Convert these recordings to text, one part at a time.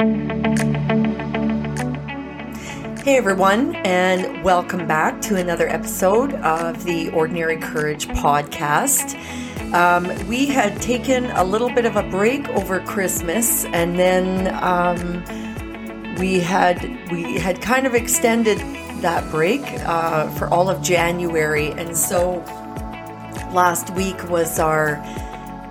Hey everyone, and welcome back to another episode of the Ordinary Courage podcast. Um, we had taken a little bit of a break over Christmas, and then um, we had we had kind of extended that break uh, for all of January, and so last week was our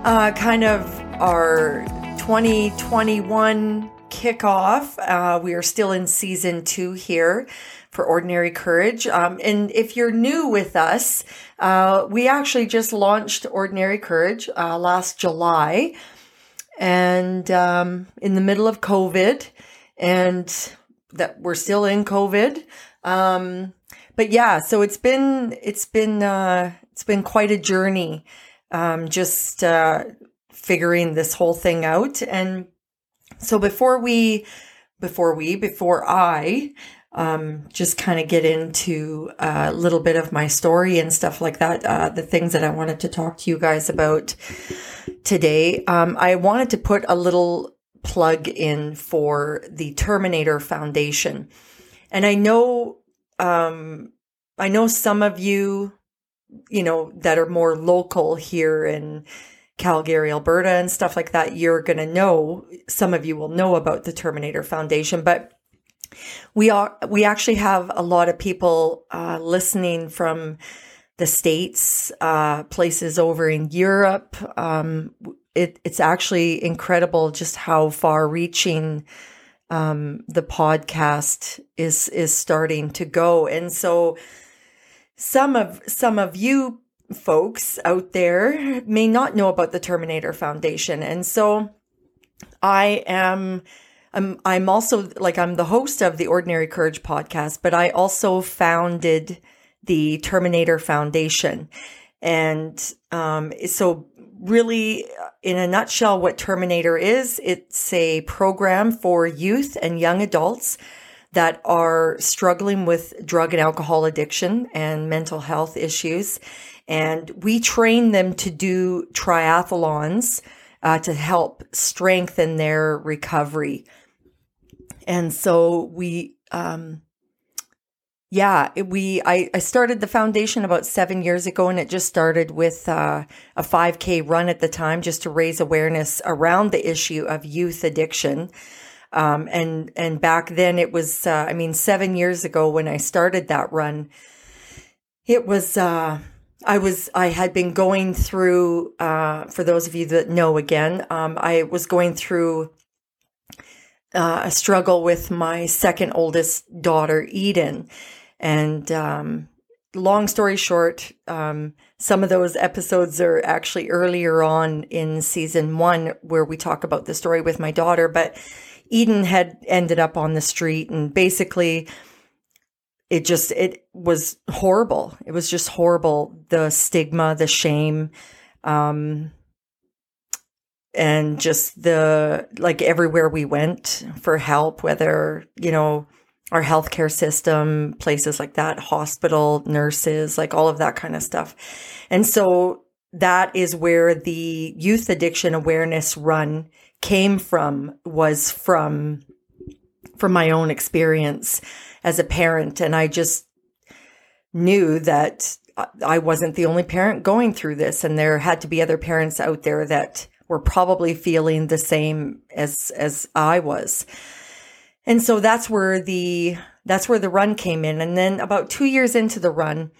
uh, kind of our 2021 kickoff. Uh, we are still in season two here for Ordinary Courage. Um, and if you're new with us, uh, we actually just launched Ordinary Courage uh, last July and um, in the middle of COVID, and that we're still in COVID. Um, but yeah, so it's been it's been uh, it's been quite a journey, um, just uh, figuring this whole thing out. And so before we, before we, before I um, just kind of get into a little bit of my story and stuff like that, uh, the things that I wanted to talk to you guys about today. Um, I wanted to put a little plug in for the Terminator Foundation. And I know, um, I know some of you, you know, that are more local here in Calgary, Alberta, and stuff like that, you're going to know, some of you will know about the Terminator Foundation, but we are, we actually have a lot of people uh, listening from the States, uh, places over in Europe. Um, it, it's actually incredible just how far reaching um, the podcast is is starting to go. And so some of some of you folks out there may not know about the Terminator Foundation. And so I am I'm I'm also like I'm the host of the Ordinary Courage podcast, but I also founded the Terminator Foundation. And um, so really in a nutshell what Terminator is, it's a program for youth and young adults that are struggling with drug and alcohol addiction and mental health issues and we train them to do triathlons uh, to help strengthen their recovery. And so we, um, yeah, we I, I started the foundation about seven years ago, and it just started with uh, a 5K run at the time, just to raise awareness around the issue of youth addiction. Um, and and back then it was, uh, I mean, seven years ago when I started that run, it was uh, I was, I had been going through, uh, for those of you that know again, um, I was going through uh, a struggle with my second oldest daughter, Eden. And um, long story short, um, some of those episodes are actually earlier on in season one where we talk about the story with my daughter. But Eden had ended up on the street and basically, it just it was horrible. It was just horrible the stigma the shame um and just the like everywhere we went for help whether you know our healthcare system places like that hospital nurses like all of that kind of stuff. And so that is where the youth addiction awareness run came from was from from my own experience as a parent. And I just knew that I wasn't the only parent going through this. And there had to be other parents out there that were probably feeling the same as, as I was. And so that's where the, that's where the run came in. And then about two years into the run,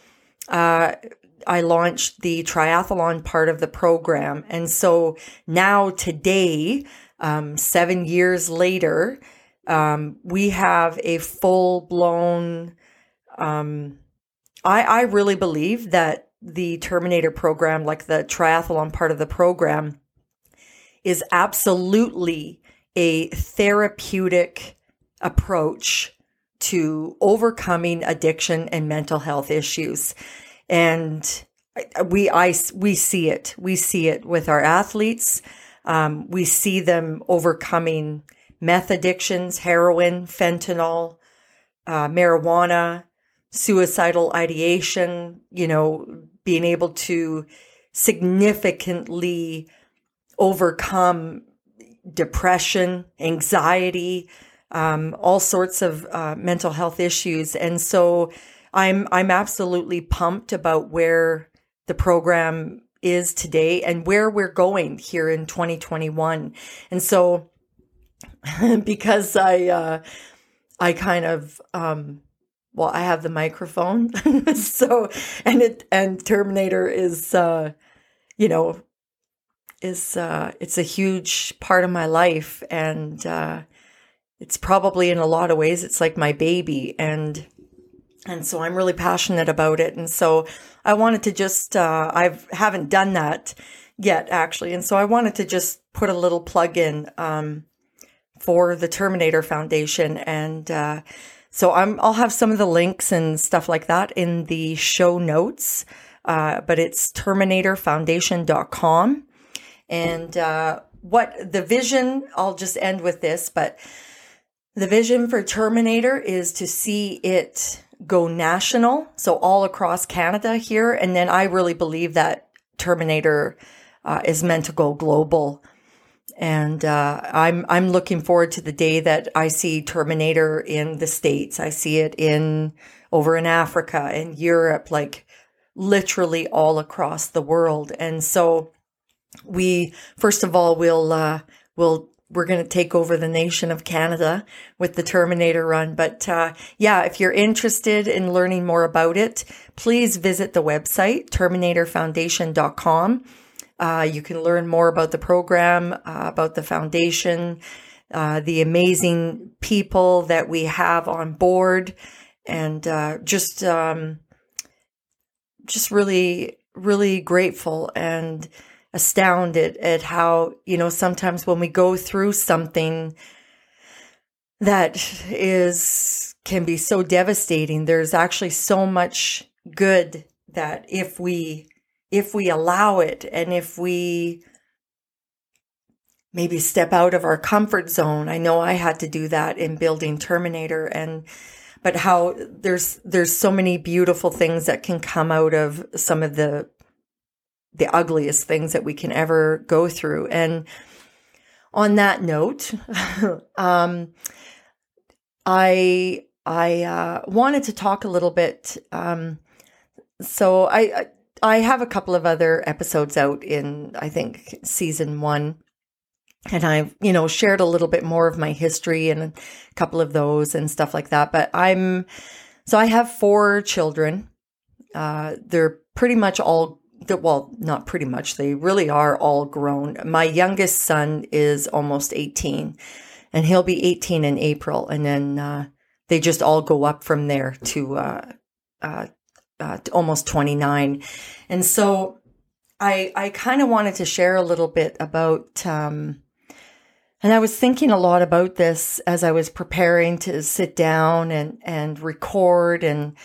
uh, I launched the triathlon part of the program. And so now today, um, seven years later, um, we have a full blown, um, I, I really believe that the Terminator program, like the triathlon part of the program, is absolutely a therapeutic approach to overcoming addiction and mental health issues. And we, I, we see it. We see it with our athletes. Um, we see them overcoming meth addictions, heroin, fentanyl, uh, marijuana, suicidal ideation, you know, being able to significantly overcome depression, anxiety, um, all sorts of uh, mental health issues. And so I'm I'm absolutely pumped about where the program is today and where we're going here in 2021. And so because I uh, I kind of um, well I have the microphone so and it and Terminator is uh, you know is uh, it's a huge part of my life and uh, it's probably in a lot of ways it's like my baby and and so I'm really passionate about it and so I wanted to just uh, I haven't done that yet actually and so I wanted to just put a little plug in um, for the Terminator Foundation and uh, so I'm I'll have some of the links and stuff like that in the show notes uh, but it's terminatorfoundation.com and uh, what the vision, I'll just end with this, but the vision for Terminator is to see it go national, so all across Canada here. And then I really believe that Terminator uh, is meant to go global. And uh, I'm I'm looking forward to the day that I see Terminator in the states. I see it in over in Africa and Europe, like literally all across the world. And so we first of all will uh, will we're going to take over the nation of Canada with the Terminator run. But uh, yeah, if you're interested in learning more about it, please visit the website terminatorfoundation.com. Uh, you can learn more about the program, uh, about the foundation, uh, the amazing people that we have on board, and uh, just um, just really really grateful and astounded at how, you know, sometimes when we go through something that is, can be so devastating, there's actually so much good that if we, if we allow it and if we maybe step out of our comfort zone. I know I had to do that in building Terminator and, but how there's, there's so many beautiful things that can come out of some of the the ugliest things that we can ever go through. And on that note, um, I I uh, wanted to talk a little bit. Um, so I I have a couple of other episodes out in I think season one, and I've you know shared a little bit more of my history and a couple of those and stuff like that. But I'm so I have four children. Uh, they're pretty much all well, not pretty much. They really are all grown. My youngest son is almost 18 and he'll be 18 in April. And then, uh, they just all go up from there to, uh, uh, almost 29. And so I, I kind of wanted to share a little bit about, um, and I was thinking a lot about this as I was preparing to sit down and, and record and,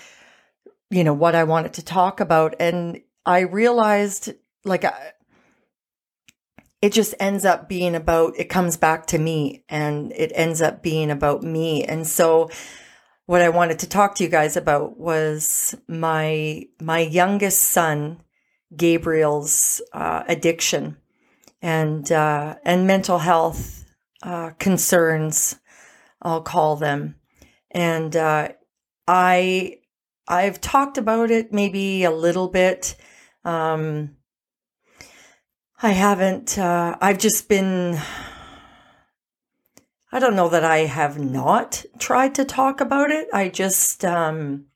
you know, what I wanted to talk about. And I realized like I, it just ends up being about it comes back to me and it ends up being about me and so what i wanted to talk to you guys about was my my youngest son gabriel's uh, addiction and uh, and mental health uh, concerns i'll call them. And uh, i i've talked about it maybe a little bit. Um, I haven't, uh, I've just been, I don't know that I have not tried to talk about it. I just, um,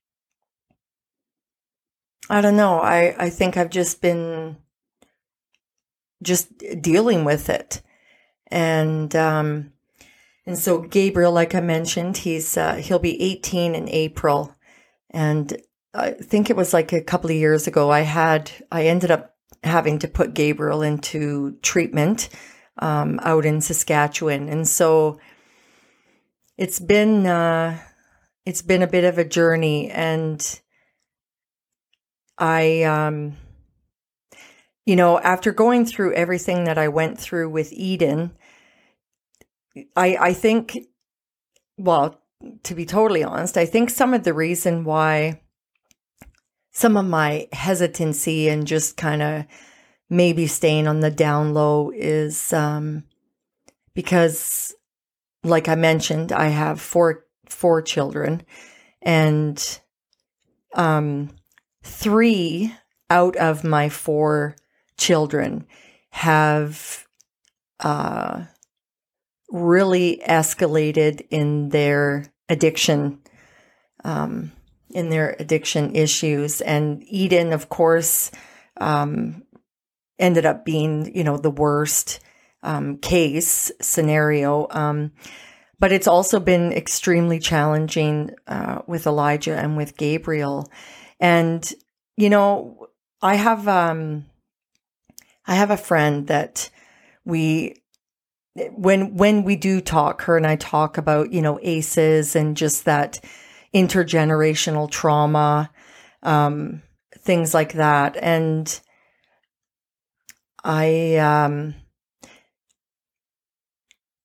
I don't know. I, I think I've just been just dealing with it. And, um, and so Gabriel, like I mentioned, he's, uh, he'll be 18 in April. And I think it was like a couple of years ago, I had, I ended up having to put Gabriel into treatment um, out in Saskatchewan. And so it's been, uh, it's been a bit of a journey and I, um, you know, after going through everything that I went through with Eden, I, I think, well, to be totally honest, I think some of the reason why some of my hesitancy and just kind of maybe staying on the down low is um, because like I mentioned, I have four four children and um three out of my four children have uh really escalated in their addiction um in their addiction issues. And Eden of course um ended up being you know the worst um, case scenario. Um, but it's also been extremely challenging uh, with Elijah and with Gabriel. And, you know, I have, um, I have a friend that we, when, when we do talk, her and I talk about, you know, ACEs and just that intergenerational trauma, um, things like that. And I, um,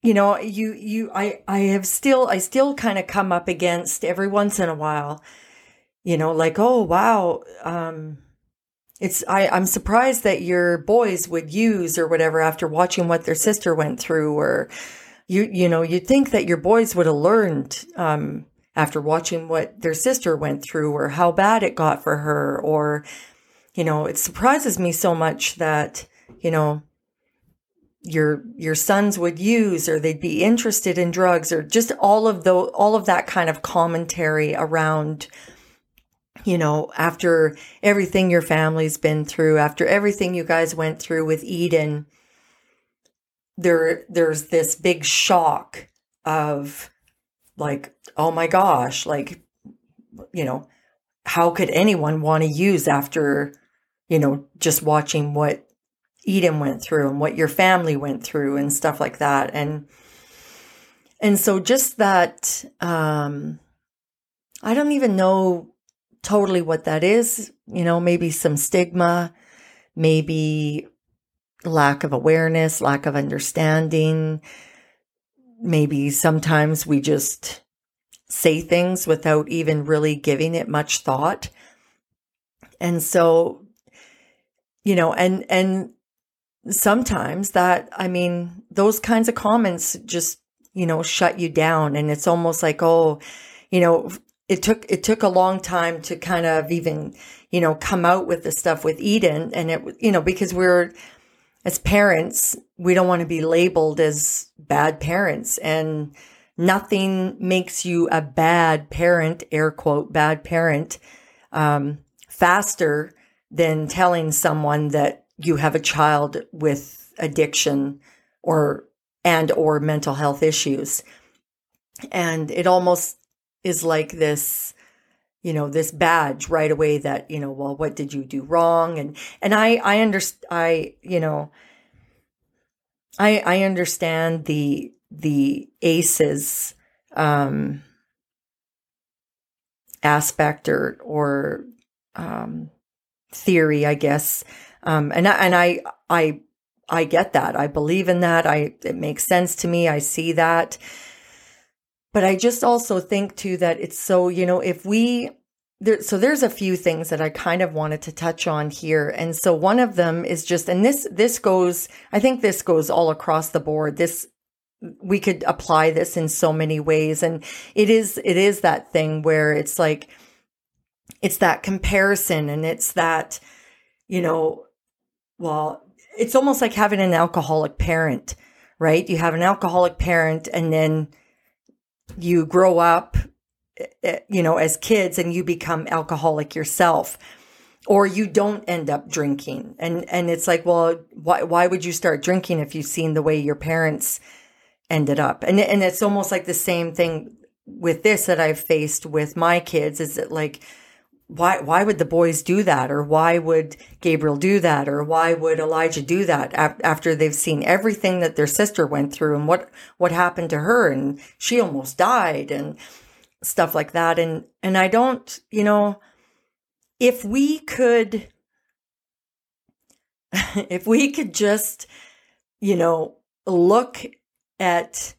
you know you you i i have still i still kind of come up against every once in a while you know like oh wow um it's i i'm surprised that your boys would use or whatever after watching what their sister went through or you you know you'd think that your boys would have learned um after watching what their sister went through or how bad it got for her or you know it surprises me so much that you know your your sons would use or they'd be interested in drugs or just all of the all of that kind of commentary around you know after everything your family's been through after everything you guys went through with Eden there there's this big shock of like oh my gosh like you know how could anyone want to use after you know just watching what Eden went through and what your family went through and stuff like that. And and so just that um I don't even know totally what that is, you know, maybe some stigma, maybe lack of awareness, lack of understanding. Maybe sometimes we just say things without even really giving it much thought. And so, you know, and, and sometimes that, I mean, those kinds of comments just, you know, shut you down. And it's almost like, oh, you know, it took, it took a long time to kind of even, you know, come out with the stuff with Eden. And it, you know, because we're, as parents, we don't want to be labeled as bad parents and nothing makes you a bad parent, air quote, bad parent, um, faster than telling someone that you have a child with addiction or and or mental health issues. And it almost is like this you know this badge right away that you know well what did you do wrong? And and i i understand i you know i i understand the the aces um aspect or or um theory i guess um, and I, and I, I, I get that. I believe in that. I, it makes sense to me. I see that. But I just also think too that it's so, you know, if we, there, so there's a few things that I kind of wanted to touch on here. And so one of them is just, and this, this goes, I think this goes all across the board. This, we could apply this in so many ways. And it is, it is that thing where it's like, it's that comparison and it's that, you know, well, it's almost like having an alcoholic parent, right? You have an alcoholic parent and then you grow up, eh, eh, you know, as kids and you become alcoholic yourself or you don't end up drinking. And, and it's like, well, why, why would you start drinking if you've seen the way your parents ended up? And, and it's almost like the same thing with this that I've faced with my kids is that like, why why would the boys do that? Or why would Gabriel do that? Or why would Elijah do that after they've seen everything that their sister went through and what what happened to her? And she almost died and stuff like that. And and I don't you know if we could if we could just you know look at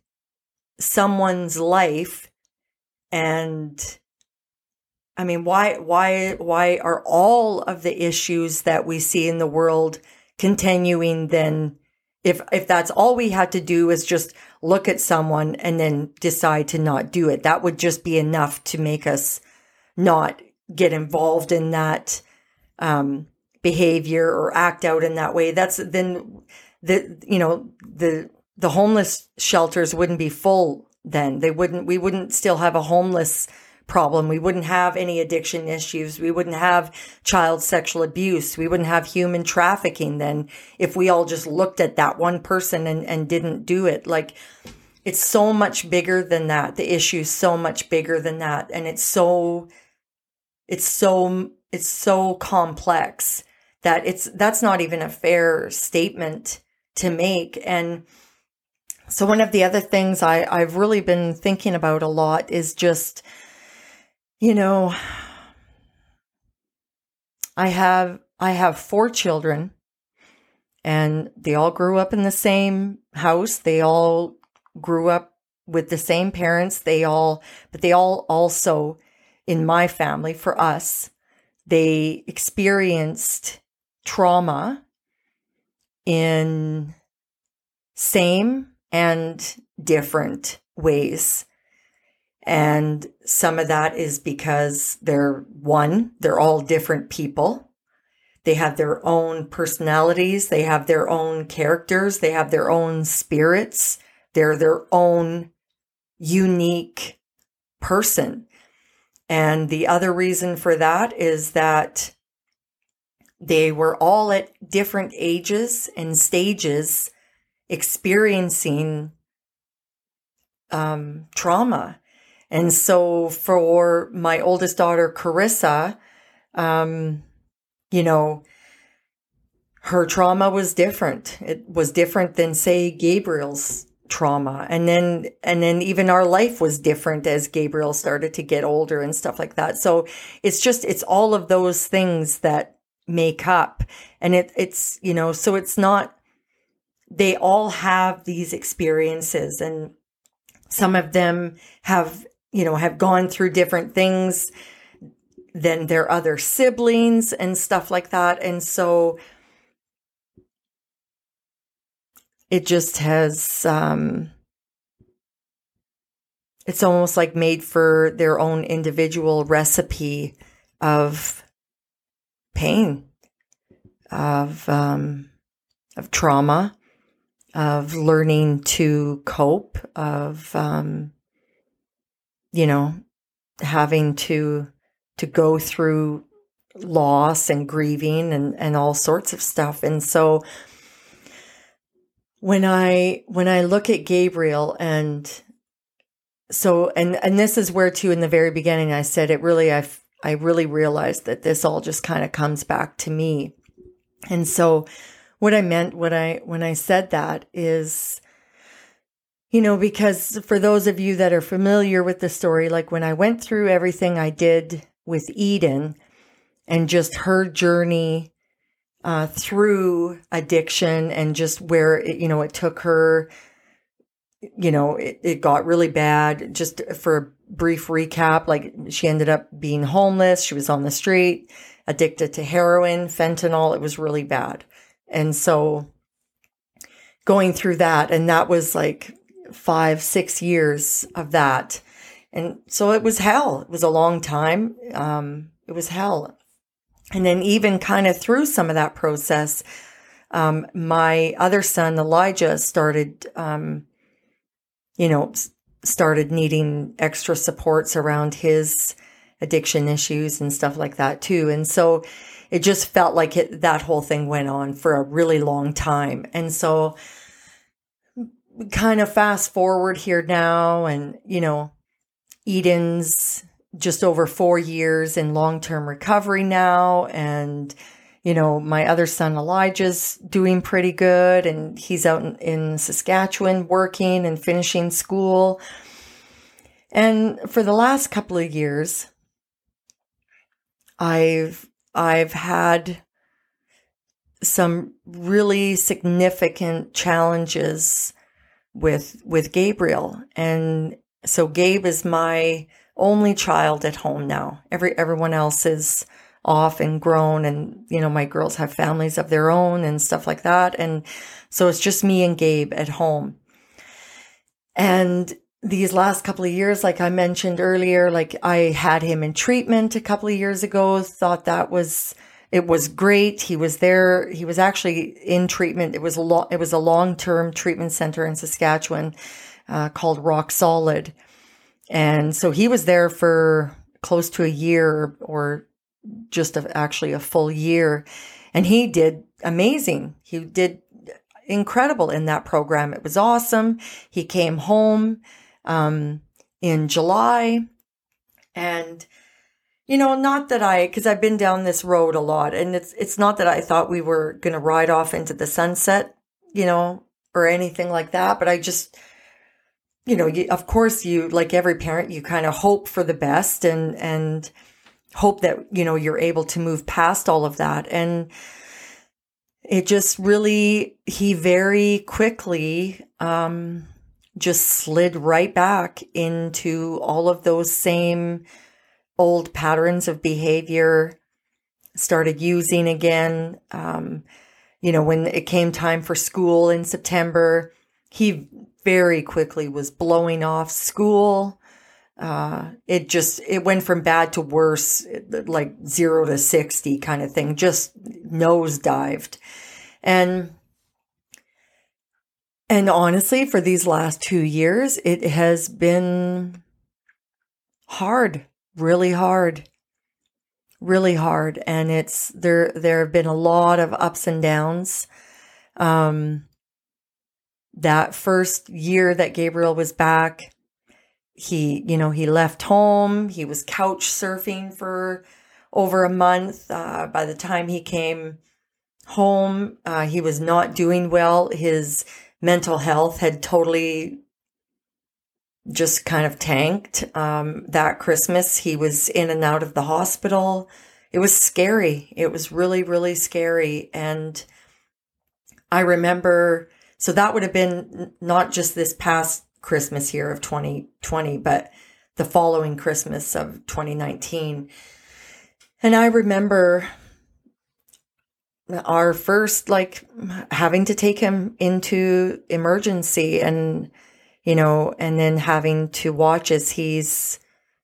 someone's life and I mean, why, why, why are all of the issues that we see in the world continuing then if if that's all we had to do is just look at someone and then decide to not do it, that would just be enough to make us not get involved in that um, behavior or act out in that way. That's then the you know the the homeless shelters wouldn't be full then. They wouldn't. We wouldn't still have a homeless problem. We wouldn't have any addiction issues. We wouldn't have child sexual abuse. We wouldn't have human trafficking then if we all just looked at that one person and, and didn't do it. Like it's so much bigger than that. The issue is so much bigger than that. And it's so, it's so, it's so complex that it's, that's not even a fair statement to make. And so one of the other things I, I've really been thinking about a lot is just, you know, I have I have four children and they all grew up in the same house. They all grew up with the same parents. They all but they all also in my family for us they experienced trauma in same and different ways. And some of that is because they're one, they're all different people. They have their own personalities, they have their own characters, they have their own spirits, they're their own unique person. And the other reason for that is that they were all at different ages and stages experiencing um, trauma and so for my oldest daughter, Carissa, um, you know, her trauma was different. It was different than say Gabriel's trauma. And then, and then even our life was different as Gabriel started to get older and stuff like that. So it's just, it's all of those things that make up and it, it's, you know, so it's not, they all have these experiences and some of them have you know, have gone through different things than their other siblings and stuff like that. And so it just has, um, it's almost like made for their own individual recipe of pain, of, um, of trauma, of learning to cope, of, um, you know, having to to go through loss and grieving and and all sorts of stuff. And so when I when I look at Gabriel and so and and this is where too in the very beginning I said it really I I really realized that this all just kind of comes back to me. And so what I meant when I when I said that is you know, because for those of you that are familiar with the story, like when I went through everything I did with Eden and just her journey uh, through addiction and just where, it, you know, it took her, you know, it, it got really bad. Just for a brief recap, like she ended up being homeless. She was on the street, addicted to heroin, fentanyl. It was really bad. And so going through that, and that was like five, six years of that. And so it was hell. It was a long time. Um, it was hell. And then even kind of through some of that process, um, my other son, Elijah, started, um, you know, started needing extra supports around his addiction issues and stuff like that too. And so it just felt like it, that whole thing went on for a really long time. And so kind of fast forward here now and, you know, Eden's just over four years in long term recovery now. And, you know, my other son Elijah's doing pretty good and he's out in, in Saskatchewan working and finishing school. And for the last couple of years, I've, I've had some really significant challenges with with Gabriel. And so Gabe is my only child at home now. Every everyone else is off and grown and you know my girls have families of their own and stuff like that. And so it's just me and Gabe at home. And these last couple of years like I mentioned earlier like I had him in treatment a couple of years ago thought that was it was great he was there he was actually in treatment it was a lo- it was a long-term treatment center in Saskatchewan uh, called Rock Solid and so he was there for close to a year or just a, actually a full year. And he did amazing. He did incredible in that program. It was awesome. He came home um, in July. And, you know, not that I, because I've been down this road a lot, and it's it's not that I thought we were going to ride off into the sunset, you know, or anything like that. But I just, you know, you, of course, you like every parent, you kind of hope for the best, and and hope that, you know, you're able to move past all of that. And it just really, he very quickly, um, just slid right back into all of those same old patterns of behavior, started using again. Um, you know, when it came time for school in September, he very quickly was blowing off school uh, it just it went from bad to worse, like zero to sixty kind of thing. Just nose dived, and and honestly, for these last two years, it has been hard, really hard, really hard, and it's there. There have been a lot of ups and downs. Um, that first year that Gabriel was back he, you know, he left home. He was couch surfing for over a month. Uh, by the time he came home, uh, he was not doing well. His mental health had totally just kind of tanked. Um, that Christmas, he was in and out of the hospital. It was scary. It was really, really scary. And I remember, so that would have been not just this past Christmas year of 2020, but the following Christmas of 2019. And I remember our first, like, having to take him into emergency and, you know, and then having to watch as he's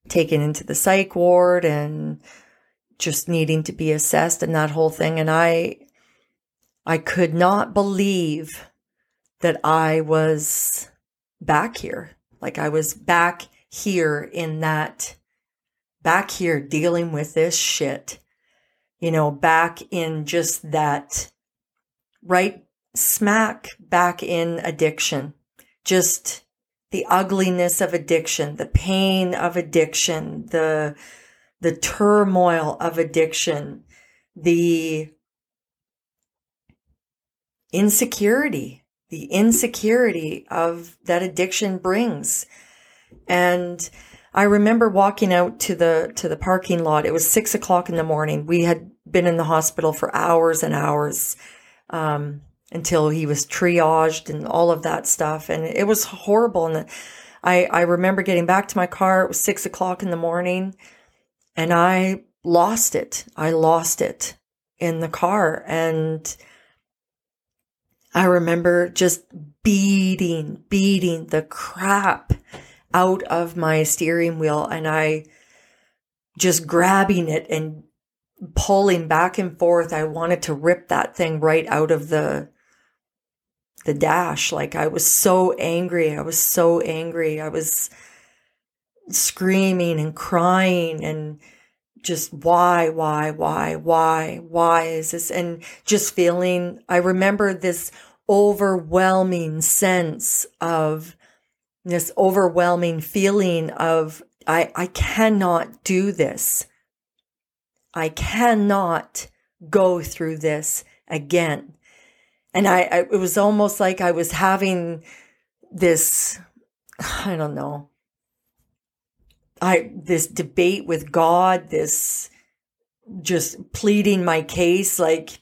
taken into the psych ward and just needing to be assessed and that whole thing. And I, I could not believe that I was back here. Like I was back here in that, back here dealing with this shit, you know, back in just that right smack back in addiction. Just the ugliness of addiction, the pain of addiction, the, the turmoil of addiction, the insecurity the insecurity of that addiction brings. And I remember walking out to the to the parking lot. It was six o'clock in the morning. We had been in the hospital for hours and hours um, until he was triaged and all of that stuff, and it was horrible. And I I remember getting back to my car. It was six o'clock in the morning, and I lost it. I lost it in the car, and I remember just beating, beating the crap out of my steering wheel and I just grabbing it and pulling back and forth. I wanted to rip that thing right out of the the dash. Like I was so angry. I was so angry. I was screaming and crying and just why, why, why, why, why is this? And just feeling, I remember this overwhelming sense of this overwhelming feeling of, I, I cannot do this. I cannot go through this again. And I, I, it was almost like I was having this, I don't know, I this debate with God, this just pleading my case, like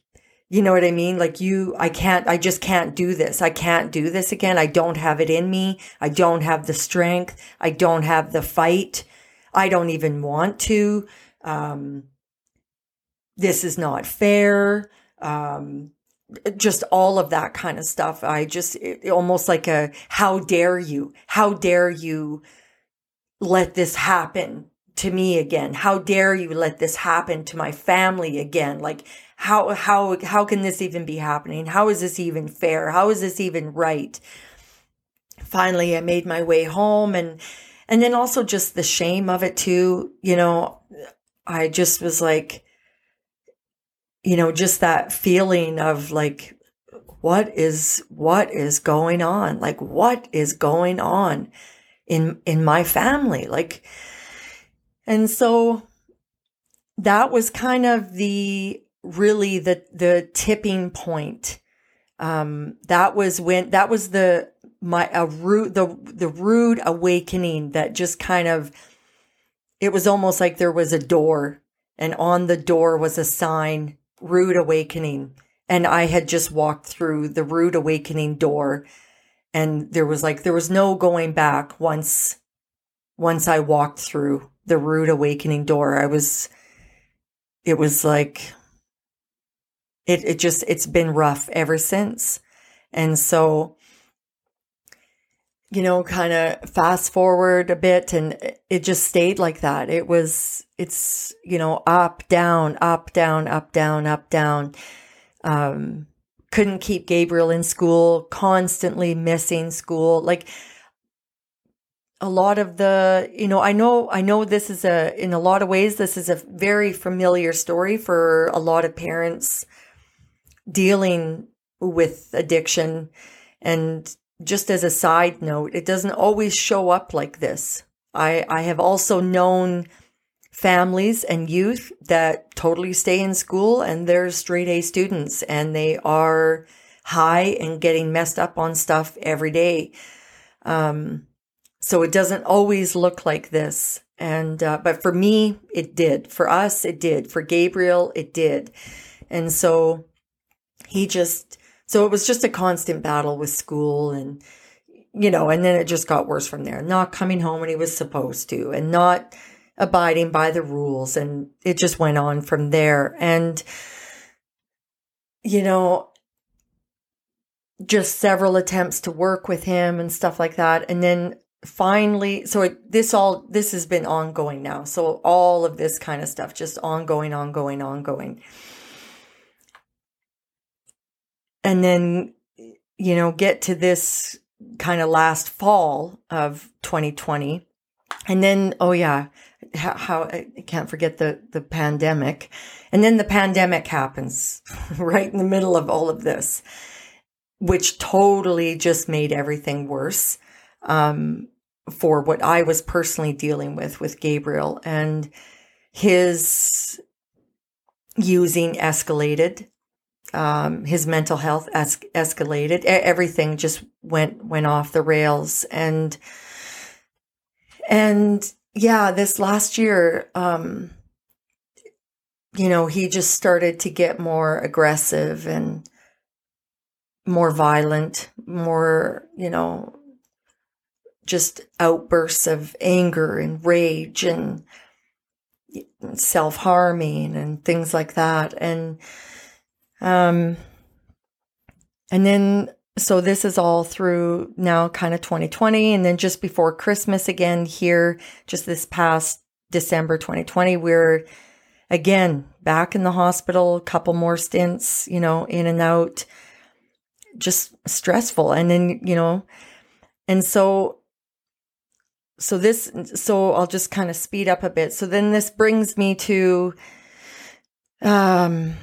you know what I mean? Like you, I can't, I just can't do this. I can't do this again. I don't have it in me. I don't have the strength. I don't have the fight. I don't even want to. Um, this is not fair. Um, just all of that kind of stuff. I just it, almost like a how dare you? How dare you let this happen to me again? How dare you let this happen to my family again? Like how how how can this even be happening? How is this even fair? How is this even right? Finally, I made my way home and and then also just the shame of it too, you know, I just was like you know, just that feeling of like, what is, what is going on? Like, what is going on in, in my family? Like, and so that was kind of the, really the, the tipping point. Um, that was when, that was the, my, a rude, the, the rude awakening that just kind of, it was almost like there was a door and on the door was a sign rude awakening. And I had just walked through the rude awakening door and there was like there was no going back once once I walked through the rude awakening door. I was it was like it it just it's been rough ever since. And so you know, kind of fast forward a bit and it just stayed like that. It was, it's, you know, up, down, up, down, up, down, up, down. Um, couldn't keep Gabriel in school, constantly missing school. Like a lot of the, you know, I know, I know this is a, in a lot of ways, this is a very familiar story for a lot of parents dealing with addiction and just as a side note, it doesn't always show up like this. I, I have also known families and youth that totally stay in school and they're straight A students and they are high and getting messed up on stuff every day. Um, so it doesn't always look like this. And, uh, but for me, it did. For us, it did. For Gabriel, it did. And so he just, so it was just a constant battle with school and, you know, and then it just got worse from there. Not coming home when he was supposed to and not abiding by the rules. And it just went on from there. And, you know, just several attempts to work with him and stuff like that. And then finally, so it, this all, this has been ongoing now. So all of this kind of stuff, just ongoing, ongoing, ongoing and then you know get to this kind of last fall of 2020 and then oh yeah how, how, i can't forget the the pandemic. And then the pandemic happens right in the middle of all of this which totally just made everything worse um, for what i was personally dealing with with gabriel and his using escalated um, his mental health es- escalated. everything just went went off the rails, and and yeah, this last year, um, you know, he just started to get more aggressive and more violent, more you know, just outbursts of anger and rage and self harming and things like that, and um, and then, so this is all through now kind of 2020. And then just before Christmas again here, just this past December 2020, we're again back in the hospital, a couple more stints, you know, in and out, just stressful. And then, you know, and so so this so I'll just kind of speed up a bit. So then this brings me to um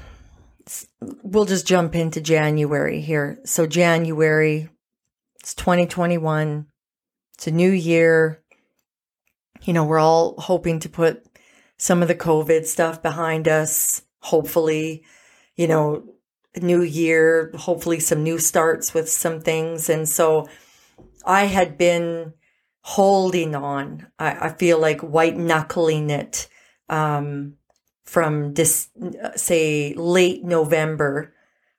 we'll just jump into January here. So January, it's 2021. It's a new year. You know, we're all hoping to put some of the COVID stuff behind us. Hopefully, you know, new year, hopefully some new starts with some things. And so I had been holding on. I, I feel like white knuckling it. Um, from this, say, late November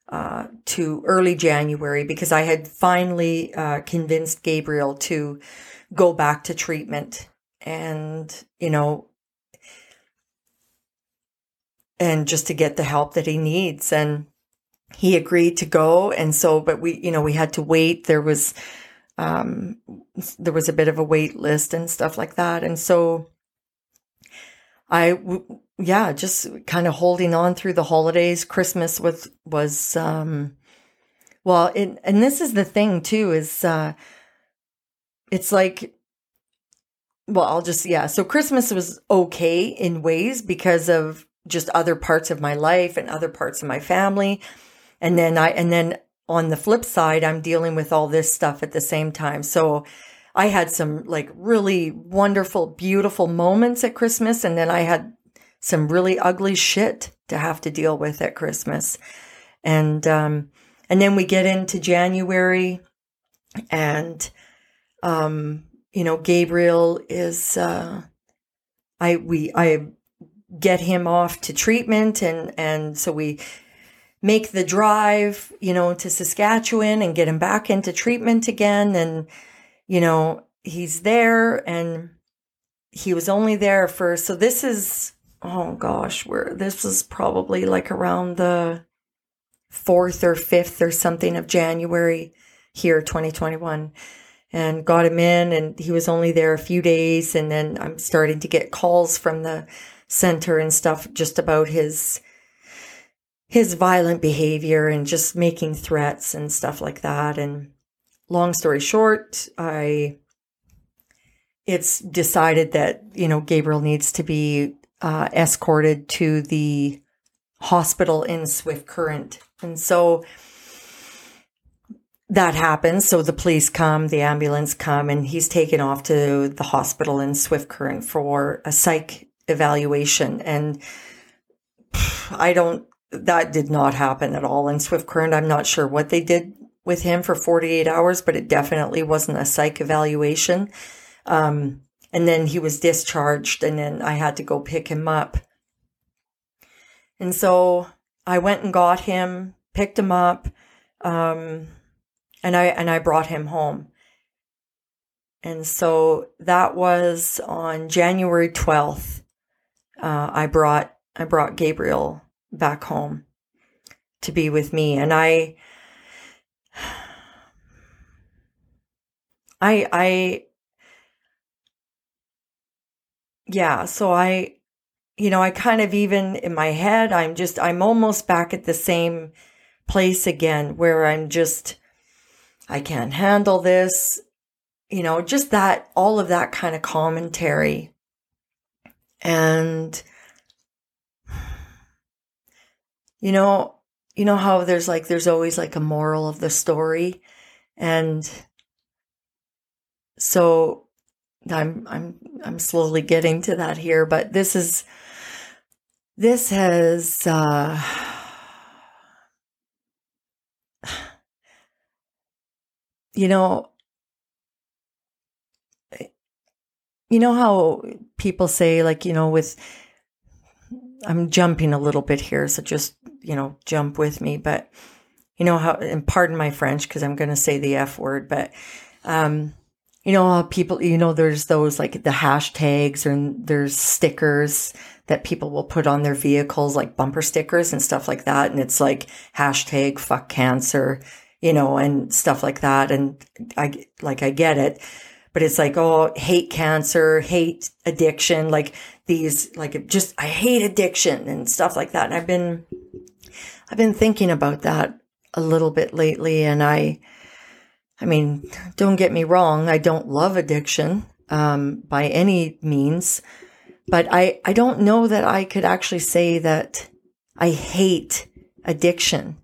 uh, to early January because I had finally uh, convinced Gabriel to go back to treatment. And, you know, and just to get the help that he needs. And he agreed to go. And so, but we, you know, we had to wait. There was, um, there was a bit of a wait list and stuff like that. And so I, yeah, just kind of holding on through the holidays. Christmas was, was, um, well, it, and this is the thing too, is, uh, it's like, well, I'll just, yeah. So Christmas was okay in ways because of just other parts of my life and other parts of my family. And then I, and then on the flip side, I'm dealing with all this stuff at the same time. So I had some like really wonderful, beautiful moments at Christmas. And then I had some really ugly shit to have to deal with at Christmas. And, um, and then we get into January and, um, you know, Gabriel is, uh, I, we, I get him off to treatment and, and so we, make the drive, you know, to Saskatchewan and get him back into treatment again. And, you know, he's there and he was only there for, so this is, oh gosh, where this was probably like around the 4th or 5th or something of January here, 2021 and got him in and he was only there a few days and then I'm starting to get calls from the center and stuff just about his his violent behavior and just making threats and stuff like that. And long story short, I it's decided that you know Gabriel needs to be uh, escorted to the hospital in Swift Current, and so that happens. So the police come, the ambulance come, and he's taken off to the hospital in Swift Current for a psych evaluation. And I don't that did not happen at all in Swift Current. I'm not sure what they did with him for 48 hours, but it definitely wasn't a psych evaluation. Um, and then he was discharged, and then I had to go pick him up. And so I went and got him, picked him up, um, and I and I brought him home. And so that was on January 12th. Uh, I brought I brought Gabriel back home to be with me. And I, I, I, yeah, so I, you know, I kind of even in my head, I'm just, I'm almost back at the same place again where I'm just, I can't handle this, you know, just that, all of that kind of commentary. And, you know, you know how there's like there's always like a moral of the story and so I'm I'm I'm slowly getting to that here, but this is this has uh you know you know how people say like you know with I'm jumping a little bit here, so just, you know, jump with me. But you know how, and pardon my French because I'm going to say the F word, but, um, you know uh, people, you know, there's those like the hashtags and there's stickers that people will put on their vehicles, like bumper stickers and stuff like that. And it's like hashtag fuck cancer, you know, and stuff like that. And I, like, I get it but it's like, oh, hate cancer, hate addiction, like these, like just, I hate addiction and stuff like that. And I've been, I've been thinking about that a little bit lately. And I, I mean, don't get me wrong. I don't love addiction, um, by any means, but I, I don't know that I could actually say that I hate addiction.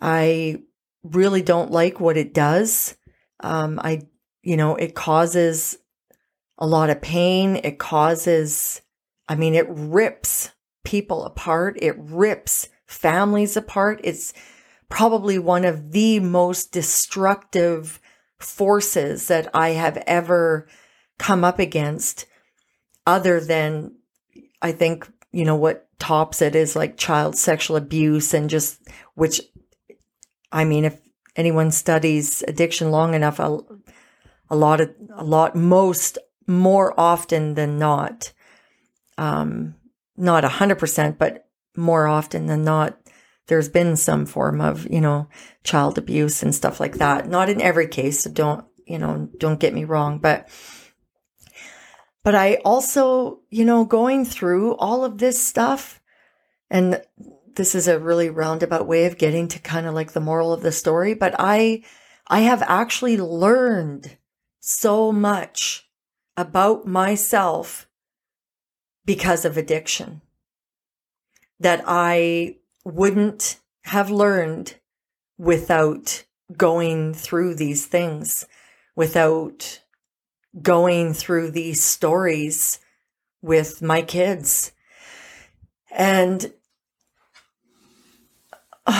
I really don't like what it does. Um, I, you know, it causes a lot of pain. It causes, I mean, it rips people apart. It rips families apart. It's probably one of the most destructive forces that I have ever come up against, other than I think, you know, what tops it is like child sexual abuse and just, which, I mean, if anyone studies addiction long enough, a, a lot of, a lot, most, more often than not, um, not a hundred percent, but more often than not, there's been some form of, you know, child abuse and stuff like that. Not in every case. So don't, you know, don't get me wrong, but, but I also, you know, going through all of this stuff and this is a really roundabout way of getting to kind of like the moral of the story, but I, I have actually learned so much about myself because of addiction that I wouldn't have learned without going through these things, without going through these stories with my kids. And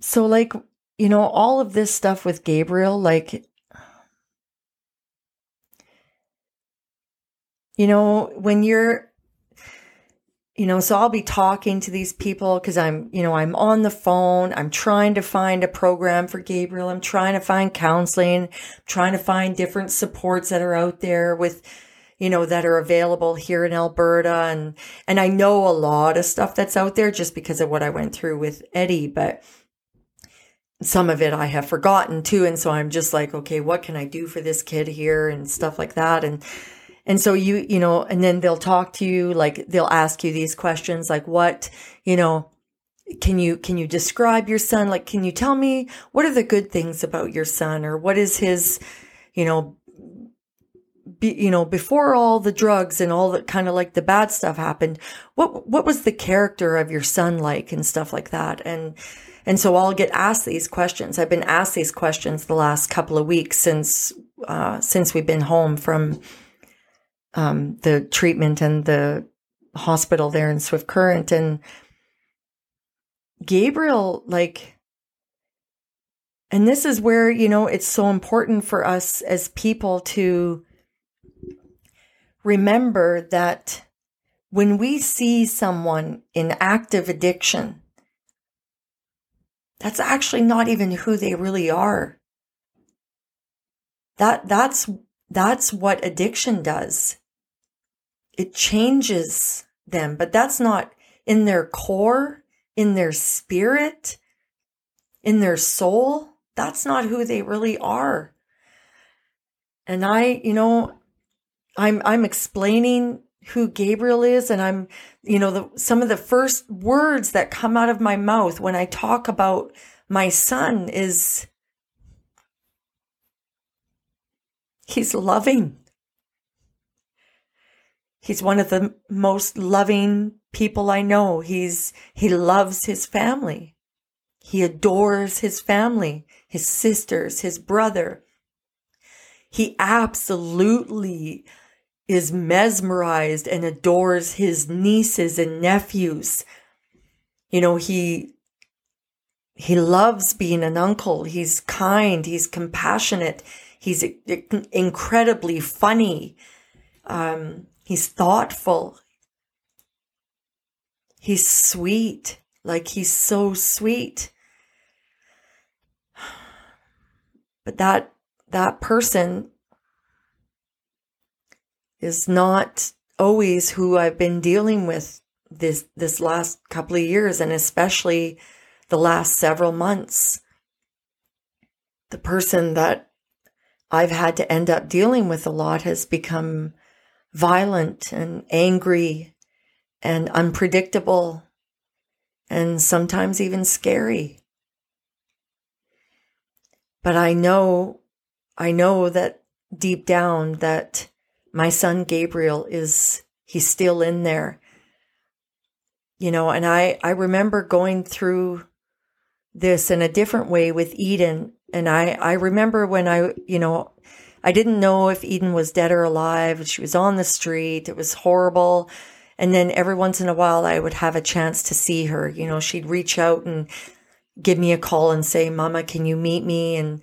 so, like, you know, all of this stuff with Gabriel, like, you know, when you're, you know, so I'll be talking to these people because I'm, you know, I'm on the phone. I'm trying to find a program for Gabriel. I'm trying to find counseling, trying to find different supports that are out there with, you know, that are available here in Alberta. And, and I know a lot of stuff that's out there just because of what I went through with Eddie, but some of it I have forgotten too. And so I'm just like, okay, what can I do for this kid here and stuff like that. And, and so you, you know, and then they'll talk to you, like they'll ask you these questions, like what, you know, can you, can you describe your son? Like, can you tell me what are the good things about your son or what is his, you know, be, you know, before all the drugs and all the kind of like the bad stuff happened, what, what was the character of your son like and stuff like that? And, and so I'll get asked these questions. I've been asked these questions the last couple of weeks since, uh, since we've been home from, um, the treatment and the hospital there in Swift Current. And Gabriel, like, and this is where, you know, it's so important for us as people to remember that when we see someone in active addiction, that's actually not even who they really are. That, that's, that's what addiction does it changes them, but that's not in their core, in their spirit, in their soul. That's not who they really are. And I, you know, I'm, I'm explaining who Gabriel is. And I'm, you know, the, some of the first words that come out of my mouth when I talk about my son is, he's loving. He's one of the most loving people I know. He's, he loves his family. He adores his family, his sisters, his brother. He absolutely is mesmerized and adores his nieces and nephews. You know, he, he loves being an uncle. He's kind. He's compassionate. He's incredibly funny. Um, He's thoughtful. He's sweet. Like he's so sweet. But that, that person is not always who I've been dealing with this, this last couple of years and especially the last several months. The person that I've had to end up dealing with a lot has become violent and angry and unpredictable and sometimes even scary. But I know, I know that deep down that my son Gabriel is, he's still in there. You know, and I, I remember going through this in a different way with Eden. And I, I remember when I, you know, I didn't know if Eden was dead or alive. She was on the street. It was horrible. And then every once in a while, I would have a chance to see her. You know, she'd reach out and give me a call and say, Mama, can you meet me? And,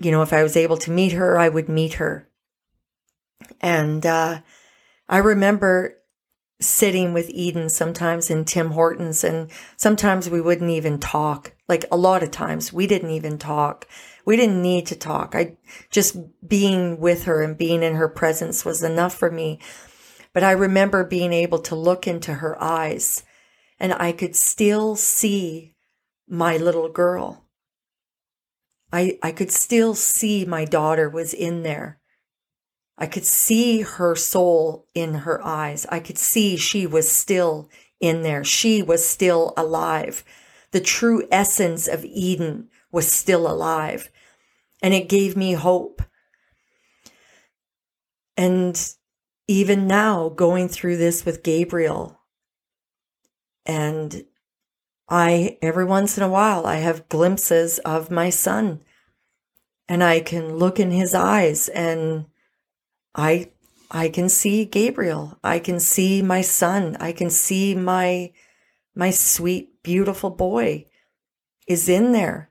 you know, if I was able to meet her, I would meet her. And uh, I remember sitting with Eden sometimes in Tim Hortons, and sometimes we wouldn't even talk. Like a lot of times, we didn't even talk We didn't need to talk. I just being with her and being in her presence was enough for me. But I remember being able to look into her eyes and I could still see my little girl. I, I could still see my daughter was in there. I could see her soul in her eyes. I could see she was still in there. She was still alive. The true essence of Eden was still alive. And it gave me hope. And even now, going through this with Gabriel, and I, every once in a while, I have glimpses of my son and I can look in his eyes and I, I can see Gabriel. I can see my son. I can see my, my sweet, beautiful boy is in there.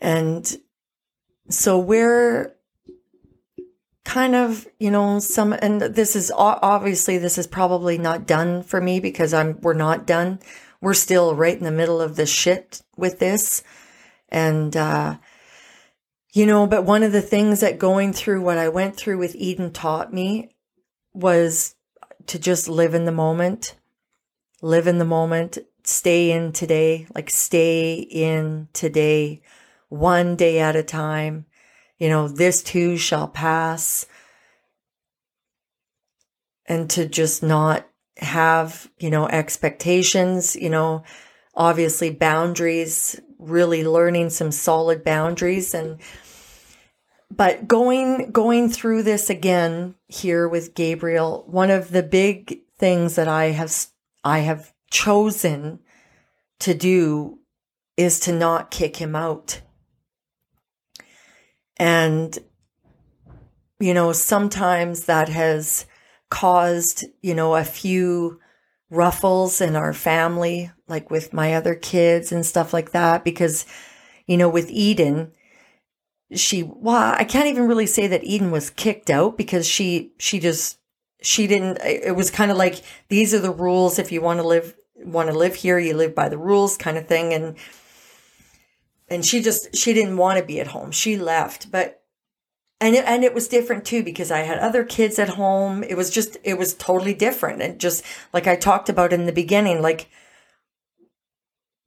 And so we're kind of, you know, some, and this is obviously, this is probably not done for me because I'm, we're not done. We're still right in the middle of the shit with this. And, uh, you know, but one of the things that going through what I went through with Eden taught me was to just live in the moment, live in the moment, stay in today, like stay in today, one day at a time you know, this too shall pass. And to just not have, you know, expectations, you know, obviously boundaries, really learning some solid boundaries and, but going, going through this again here with Gabriel, one of the big things that I have, I have chosen to do is to not kick him out. And, you know, sometimes that has caused, you know, a few ruffles in our family, like with my other kids and stuff like that, because, you know, with Eden, she, well, I can't even really say that Eden was kicked out because she, she just, she didn't, it was kind of like, these are the rules. If you want to live, want to live here, you live by the rules kind of thing. And, and she just she didn't want to be at home she left but and it, and it was different too because i had other kids at home it was just it was totally different and just like i talked about in the beginning like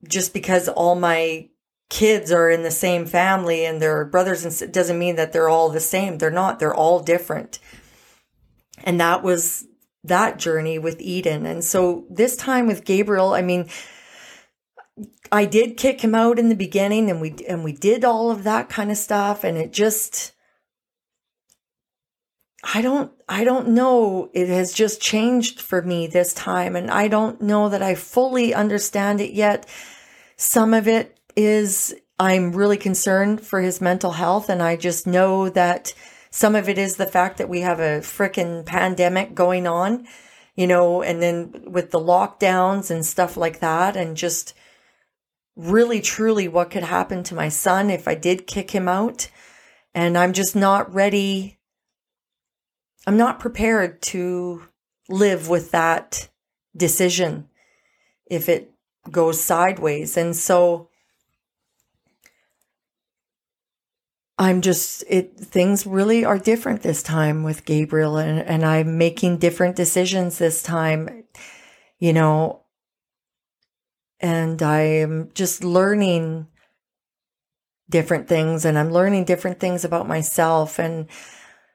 just because all my kids are in the same family and they're brothers and doesn't mean that they're all the same. They're not. They're all different. And that was that journey with eden. And so this time with gabriel i mean I did kick him out in the beginning and we and we did all of that kind of stuff. And it just I don't I don't know. It has just changed for me this time. And I don't know that I fully understand it yet. Some of it is I'm really concerned for his mental health and I just know that some of it is the fact that we have a freaking pandemic going on, you know, and then with the lockdowns and stuff like that and just really truly what could happen to my son if I did kick him out. And I'm just not ready. I'm not prepared to live with that decision if it goes sideways. And so I'm just it things really are different this time with Gabriel and, and I'm making different decisions this time. You know, and I'm just learning different things and I'm learning different things about myself. And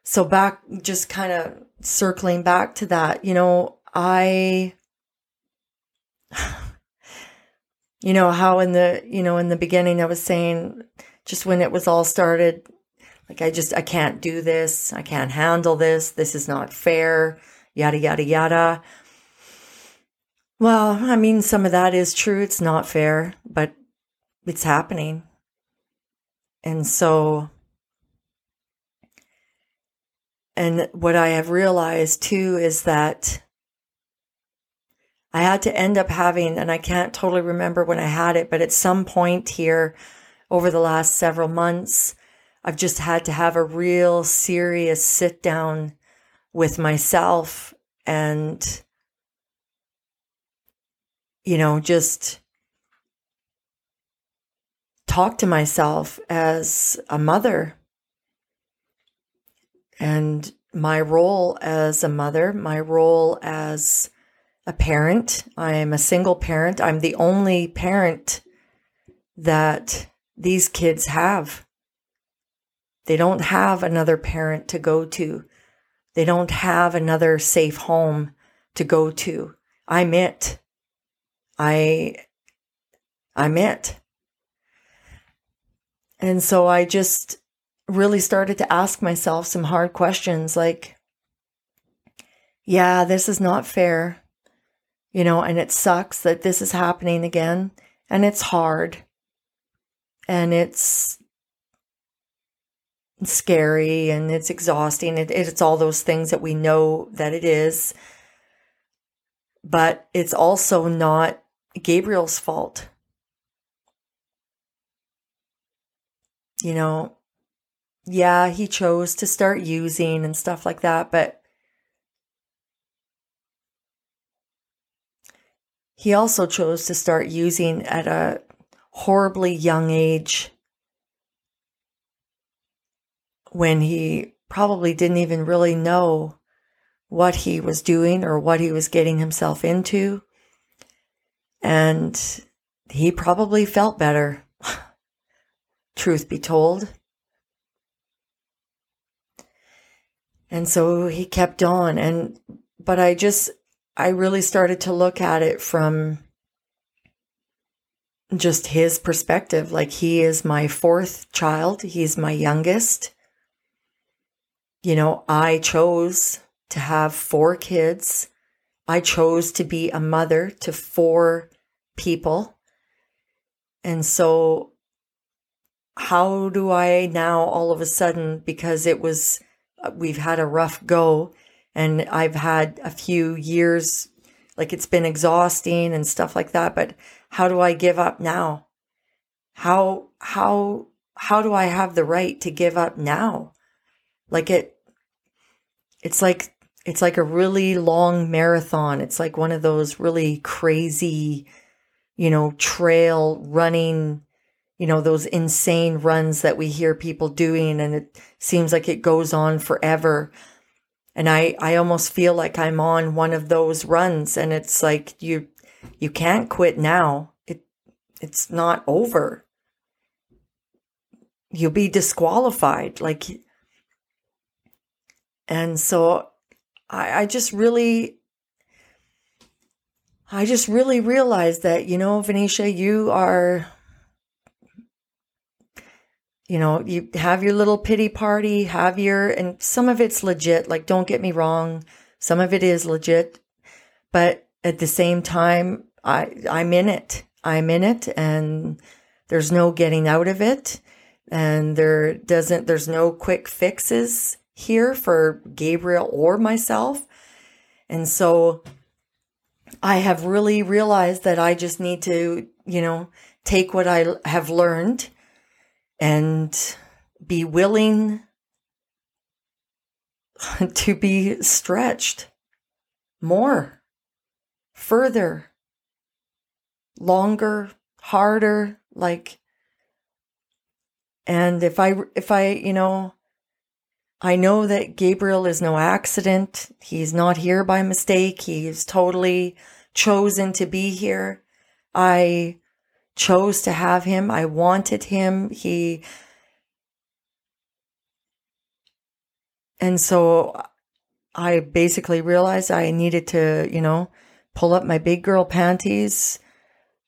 so back, just kind of circling back to that, you know, I, you know, how in the, you know, in the beginning I was saying just when it was all started, like I just, I can't do this. I can't handle this. This is not fair, yada, yada, yada. Well, I mean, some of that is true. It's not fair, but it's happening. And so, and what I have realized too is that I had to end up having, and I can't totally remember when I had it, but at some point here over the last several months, I've just had to have a real serious sit down with myself and you know, just talk to myself as a mother and my role as a mother, my role as a parent. I am a single parent. I'm the only parent that these kids have. They don't have another parent to go to. They don't have another safe home to go to. I'm it. I, I'm it. And so I just really started to ask myself some hard questions like, yeah, this is not fair, you know, and it sucks that this is happening again. And it's hard. And it's scary and it's exhausting. It, it's all those things that we know that it is. But it's also not Gabriel's fault. You know, yeah, he chose to start using and stuff like that, but he also chose to start using at a horribly young age when he probably didn't even really know what he was doing or what he was getting himself into. And he probably felt better, truth be told. And so he kept on. And, but I just, I really started to look at it from just his perspective. Like he is my fourth child, he's my youngest. You know, I chose to have four kids. I chose to be a mother to four people. And so, how do I now all of a sudden, because it was we've had a rough go and I've had a few years like it's been exhausting and stuff like that but how do I give up now? How how how do I have the right to give up now? Like it it's like it's like a really long marathon. It's like one of those really crazy you know trail running you know, those insane runs that we hear people doing and it seems like it goes on forever. And I, I almost feel like I'm on one of those runs and it's like you, you can't quit now. It, it's not over. You'll be disqualified. Like, and so I, I just really, I just really realized that, you know, Venetia, you are you know, you have your little pity party, have your, and some of it's legit. Like, don't get me wrong. Some of it is legit, but at the same time, I, I'm in it. I'm in it and there's no getting out of it. And there doesn't, there's no quick fixes here for Gabriel or myself. And so I have really realized that I just need to, you know, take what I have learned and be willing to be stretched more, further, longer, harder, like, and if I, if I, you know, I know that Gabriel is no accident. He's not here by mistake. He's totally chosen to be here. I chose to have him. I wanted him. He, and so I basically realized I needed to, you know, pull up my big girl panties,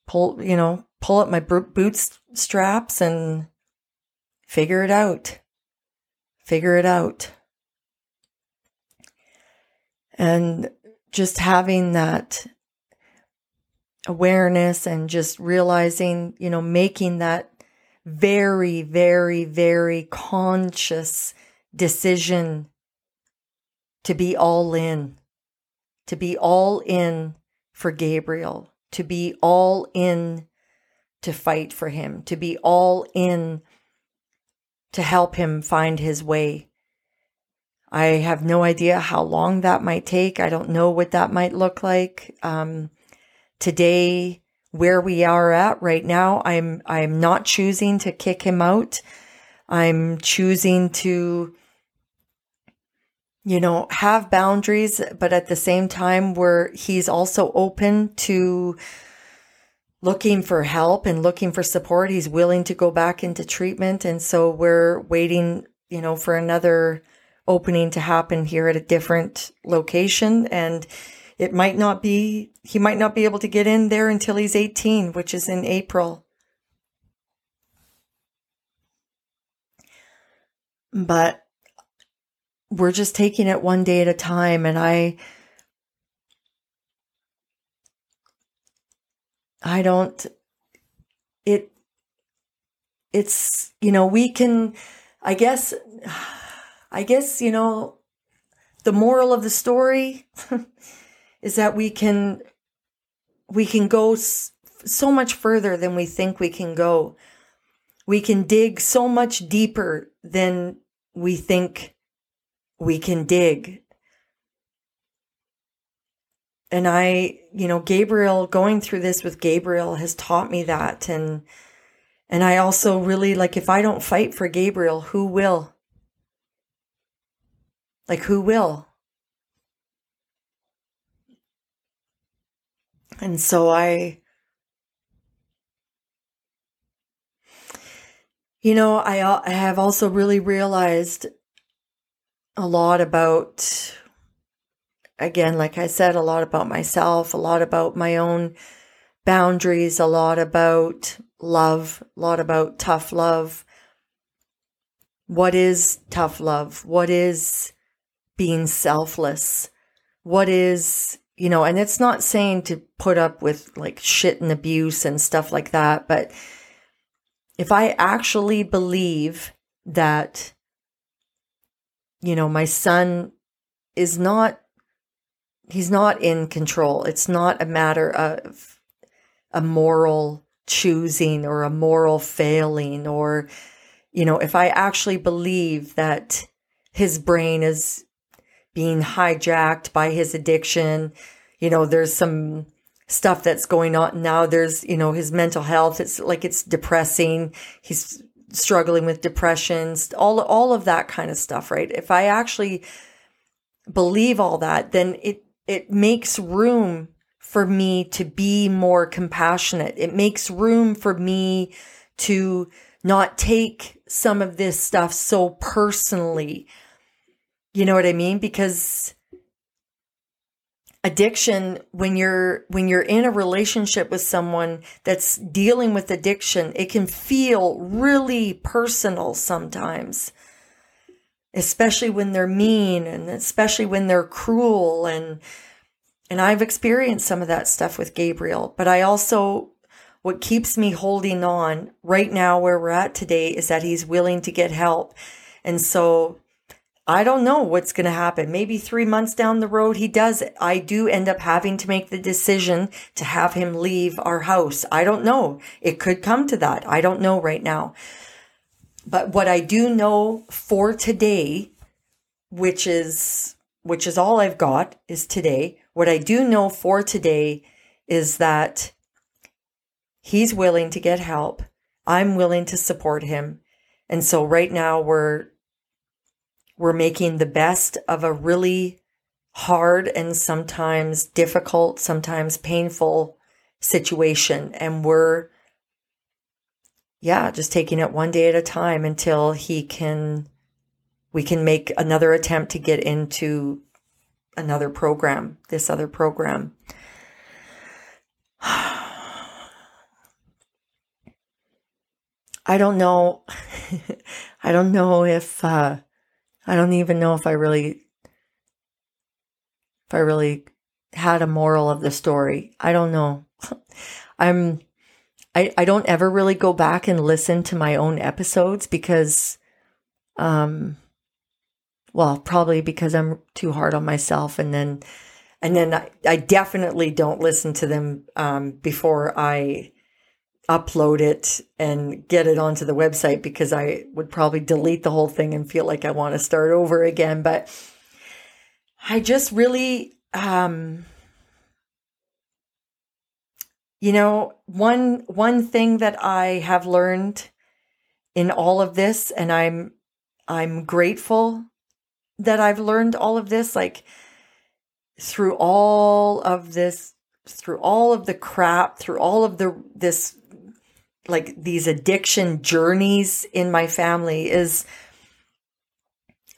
pull, you know, pull up my boots straps and figure it out. Figure it out. And just having that awareness and just realizing, you know, making that very, very, very conscious decision to be all in, to be all in for Gabriel, to be all in to fight for him, to be all in to help him find his way. I have no idea how long that might take. I don't know what that might look like. Um, Today where we are at right now. I'm I'm not choosing to kick him out. I'm choosing to you know, have boundaries, but at the same time where he's also open to looking for help and looking for support. He's willing to go back into treatment. And so we're waiting, you know, for another opening to happen here at a different location. And it might not be, he might not be able to get in there until he's 18, which is in April. But we're just taking it one day at a time. And I, I don't, it, it's, you know, we can, I guess, I guess, you know, the moral of the story is that we can, we can go so much further than we think we can go. We can dig so much deeper than we think we can dig. And I, you know, Gabriel going through this with Gabriel has taught me that and and I also really like if I don't fight for Gabriel, who will? Like who will? And so I you know, I I have also really realized a lot about, again, like I said, a lot about myself, a lot about my own boundaries, a lot about love, a lot about tough love. What is tough love? What is being selfless? What is, you know, and it's not saying to put up with like shit and abuse and stuff like that, but if I actually believe that you know, my son is not, he's not in control. It's not a matter of a moral choosing or a moral failing or, you know, if I actually believe that his brain is being hijacked by his addiction, you know, there's some stuff that's going on now. There's, you know, his mental health. It's like it's depressing. He's struggling with depressions, all all of that kind of stuff, right? If I actually believe all that, then it it makes room for me to be more compassionate. It makes room for me to not take some of this stuff so personally. You know what I mean? Because addiction when you're when you're in a relationship with someone that's dealing with addiction it can feel really personal sometimes especially when they're mean and especially when they're cruel. And and I've experienced some of that stuff with Gabriel but I also what keeps me holding on right now where we're at today is that he's willing to get help. And so I don't know what's going to happen. Maybe three months down the road, he does. I do end up having to make the decision to have him leave our house. I don't know. It could come to that. I don't know right now. But what I do know for today, which is, which is all I've got is today. What I do know for today is that he's willing to get help. I'm willing to support him. And so right now we're we're making the best of a really hard and sometimes difficult, sometimes painful situation. And we're, yeah, just taking it one day at a time until he can, we can make another attempt to get into another program, this other program. I don't know. I don't know if, uh, I don't even know if I really if I really had a moral of the story. I don't know. I'm I I don't ever really go back and listen to my own episodes because um well, probably because I'm too hard on myself and then and then I, I definitely don't listen to them um, before I upload it and get it onto the website because I would probably delete the whole thing and feel like I want to start over again. But I just really, um, you know, one one thing that I have learned in all of this and I'm I'm grateful that I've learned all of this like through all of this through all of the crap, through all of the this like these addiction journeys in my family is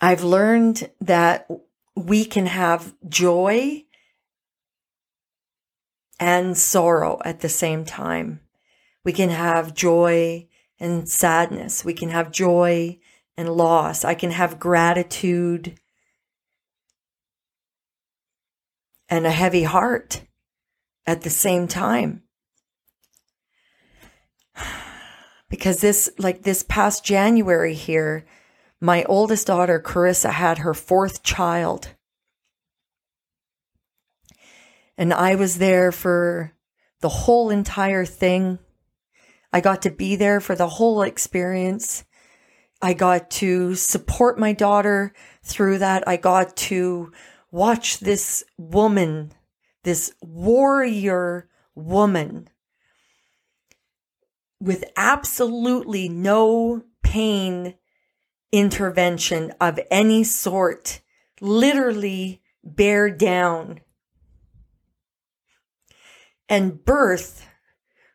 I've learned that we can have joy and sorrow at the same time. We can have joy and sadness. We can have joy and loss. I can have gratitude and a heavy heart at the same time. Because this, like this past January here, my oldest daughter, Carissa, had her fourth child. And I was there for the whole entire thing. I got to be there for the whole experience. I got to support my daughter through that. I got to watch this woman, this warrior woman, with absolutely no pain intervention of any sort, literally bear down and birth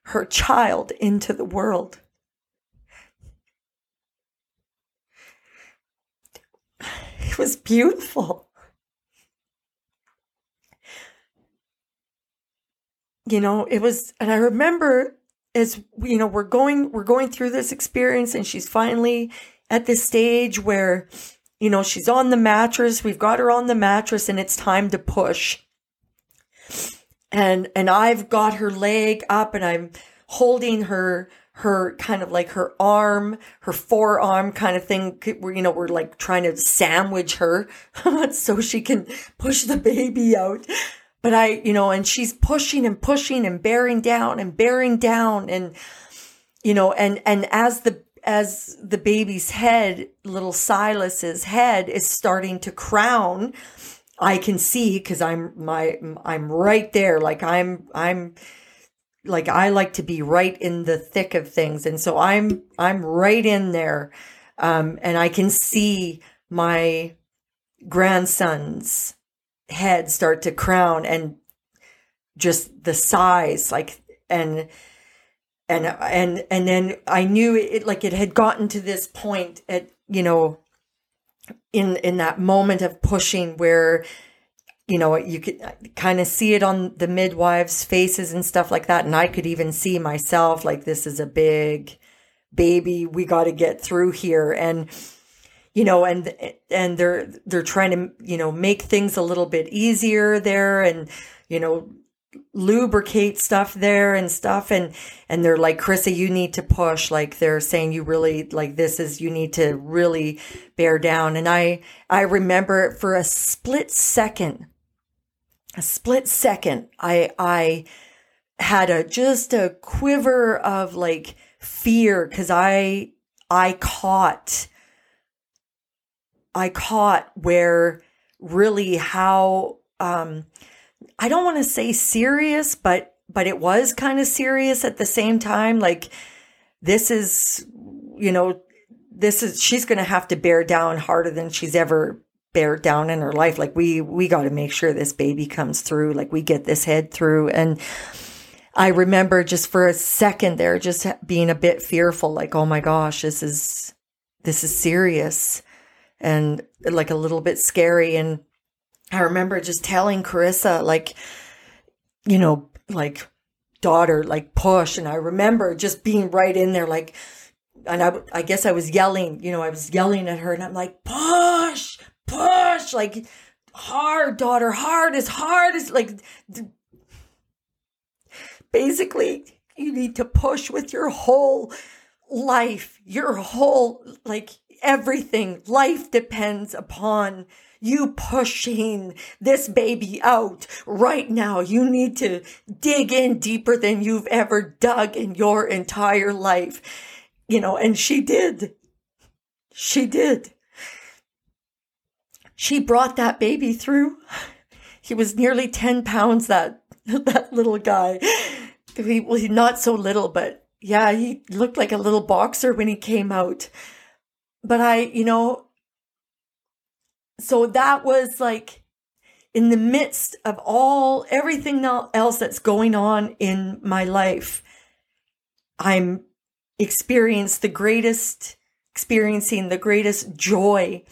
her child into the world. It was beautiful. You know, it was, and I remember as you know, we're going, we're going through this experience, and she's finally at this stage where, you know, she's on the mattress. We've got her on the mattress, and it's time to push and and I've got her leg up and I'm holding her her kind of like her arm, her forearm kind of thing. Where, you know, we're like trying to sandwich her so she can push the baby out. But I, you know, and she's pushing and pushing and bearing down and bearing down. And, you know, and, and as the, as the baby's head, little Silas's head is starting to crown, I can see because I'm my I'm right there. Like I'm I'm like I like to be right in the thick of things, and so I'm I'm right in there, um, and I can see my grandson's head start to crown and just the size like and and and and then I knew it like it had gotten to this point at you know in in that moment of pushing where you know you could kind of see it on the midwives faces and stuff like that. And i could even see myself like this is a big baby we got to get through here. And you know and and they're they're trying to you know make things a little bit easier there and you know lubricate stuff there and stuff. And and they're like Carissa you need to push. Like they're saying you really like this is you need to really bear down. And I I remember for a split second a split second I I had a just a quiver of like fear cuz I I caught I caught where really how um I don't want to say serious, but but it was kind of serious at the same time. Like this is, you know, this is she's going to have to bear down harder than she's ever bear down in her life. Like we we got to make sure this baby comes through. Like we get this head through. And I remember just for a second there, just being a bit fearful. Like oh my gosh, this is this is serious, and like a little bit scary. And I remember just telling Carissa, like, you know, like, daughter, like, push. And I remember just being right in there, like, and I, I guess I was yelling, you know, I was yelling at her and I'm like, push, push, like, hard, daughter, hard as hard as, like, basically, you need to push with your whole life, your whole, like, everything. Life depends upon you pushing this baby out right now. You need to dig in deeper than you've ever dug in your entire life. You know, and she did. She did. She brought that baby through. He was nearly 10 pounds, that, that little guy. he, well, not so little, but yeah, he looked like a little boxer when he came out. But I, you know, so that was like in the midst of all everything else that's going on in my life, I'm experienced the greatest experiencing the greatest joy.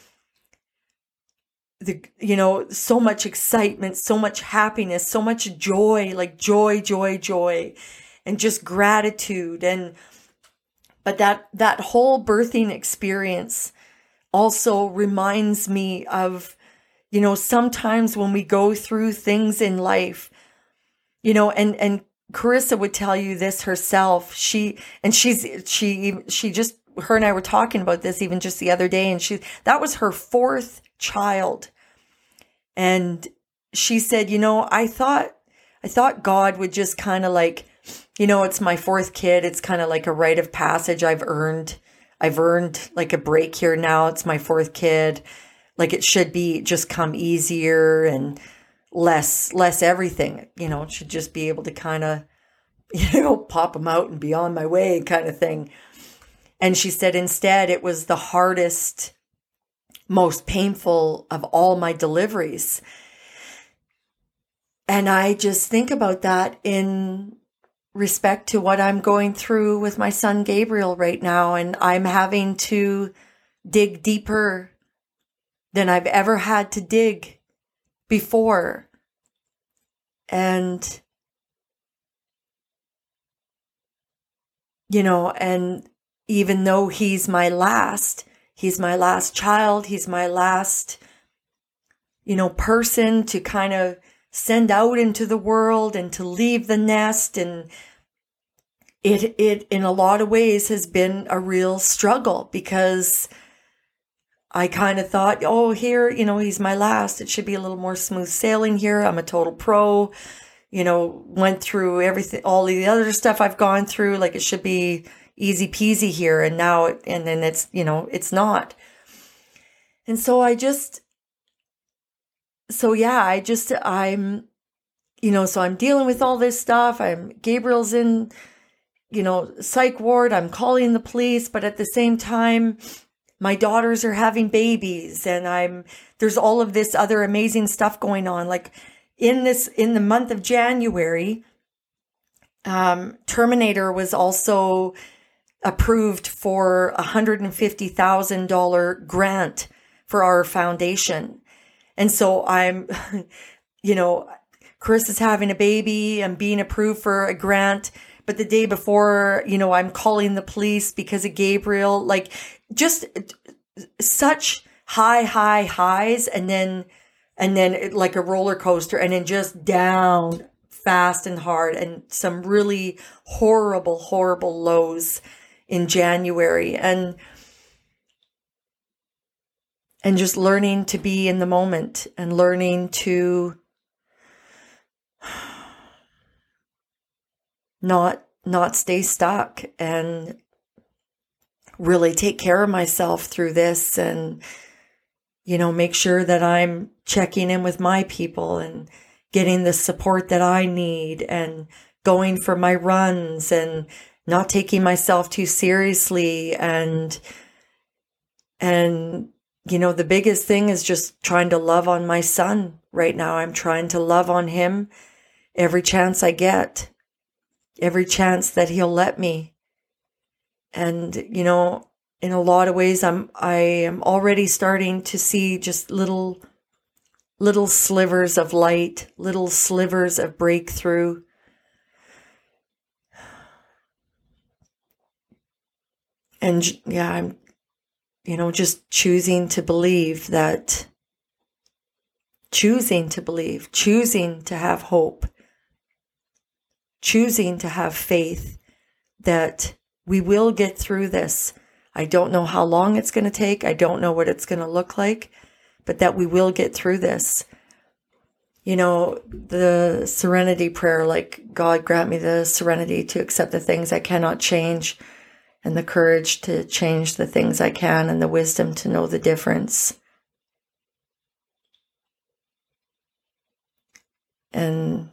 The you know so much excitement so much happiness so much joy like joy joy joy and just gratitude and but that that whole birthing experience also reminds me of you know sometimes when we go through things in life you know and and Carissa would tell you this herself she and she's she she just her and I were talking about this even just the other day, and she that was her fourth child. And she said, you know, I thought I thought God would just kind of like, you know, it's my fourth kid. It's kind of like a rite of passage I've earned. I've earned like a break here now. It's my fourth kid. Like it should be just come easier and less less everything. You know, should just be able to kind of you know pop them out and be on my way kind of thing. And she said instead it was the hardest, most painful of all my deliveries. And I just think about that in respect to what I'm going through with my son Gabriel right now. And I'm having to dig deeper than I've ever had to dig before. And, you know, and even though he's my last, he's my last child, he's my last, you know, person to kind of send out into the world and to leave the nest and it it in a lot of ways has been a real struggle because I kind of thought, oh, here, you know, he's my last. It should be a little more smooth sailing here. I'm a total pro. You know, went through everything, all the other stuff I've gone through. Like it should be easy peasy here and now and then it's you know it's not and so i just so yeah i just i'm you know so i'm dealing with all this stuff. I'm gabriel's in you know psych ward. I'm calling the police but at the same time my daughters are having babies and i'm there's all of this other amazing stuff going on. Like in this in the month of january um terminator was also approved for a $150,000 grant for our foundation. And so I'm, you know, Chris is having a baby. I'm being approved for a grant. But the day before, you know, I'm calling the police because of Gabriel. Like just such high, high highs and then, and then like a roller coaster and then just down fast and hard and some really horrible, horrible lows in January and and just learning to be in the moment and learning to not not stay stuck and really take care of myself through this and you know make sure that I'm checking in with my people and getting the support that I need and going for my runs and not taking myself too seriously and and you know the biggest thing is just trying to love on my son right now. I'm trying to love on him every chance i get every chance that he'll let me. And you know in a lot of ways i'm i am already starting to see just little little slivers of light little slivers of breakthrough. And yeah, I'm, you know, just choosing to believe that, choosing to believe, choosing to have hope, choosing to have faith that we will get through this. I don't know how long it's going to take. I don't know what it's going to look like, but that we will get through this. You know, the serenity prayer, like, God grant me the serenity to accept the things I cannot change and the courage to change the things I can and the wisdom to know the difference. And